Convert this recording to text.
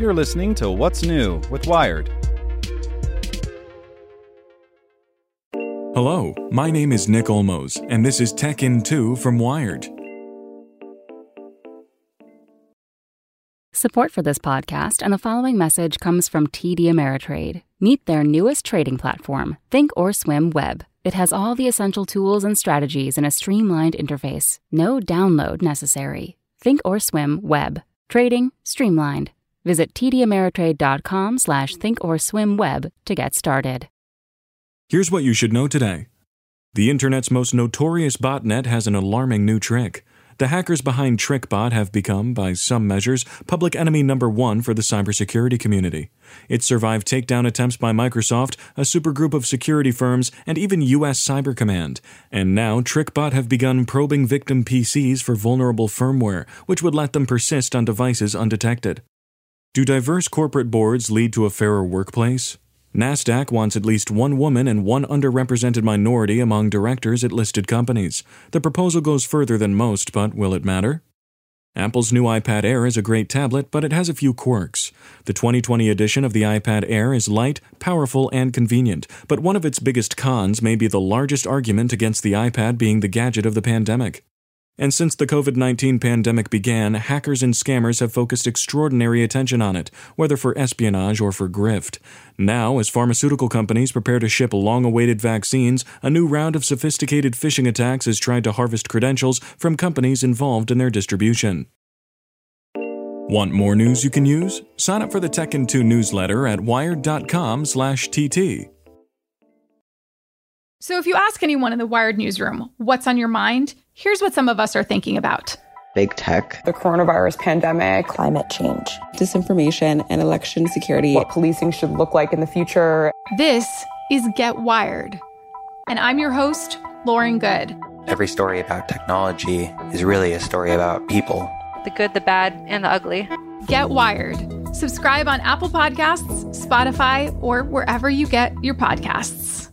You're listening to What's New with Wired. Hello, my name is Nick Olmos, and this is Tech in 2 from Wired. Support for this podcast and the following message comes from TD Ameritrade. Meet their newest trading platform, Thinkorswim Web. It has all the essential tools and strategies in a streamlined interface. No download necessary. Thinkorswim Web. Trading streamlined. Visit tdameritrade.com slash thinkorswimweb to get started. Here's what you should know today. The internet's most notorious botnet has an alarming new trick. The hackers behind TrickBot have become, by some measures, public enemy number one for the cybersecurity community. It survived takedown attempts by Microsoft, a supergroup of security firms, and even U.S. Cyber Command. And now TrickBot have begun probing victim PCs for vulnerable firmware, which would let them persist on devices undetected. Do diverse corporate boards lead to a fairer workplace? NASDAQ wants at least one woman and one underrepresented minority among directors at listed companies. The proposal goes further than most, but will it matter? Apple's new iPad Air is a great tablet, but it has a few quirks. The 2020 edition of the iPad Air is light, powerful, and convenient, but one of its biggest cons may be the largest argument against the iPad being the gadget of the pandemic. And since the COVID 19 pandemic began, hackers and scammers have focused extraordinary attention on it, whether for espionage or for grift. Now, as pharmaceutical companies prepare to ship long awaited vaccines, a new round of sophisticated phishing attacks has tried to harvest credentials from companies involved in their distribution. Want more news you can use? Sign up for the Tech in 2 newsletter at wired.com/tt. So, if you ask anyone in the Wired newsroom what's on your mind, here's what some of us are thinking about big tech, the coronavirus pandemic, climate change, disinformation, and election security, what policing should look like in the future. This is Get Wired. And I'm your host, Lauren Goode. Every story about technology is really a story about people the good, the bad, and the ugly. Get Wired. Subscribe on Apple Podcasts, Spotify, or wherever you get your podcasts.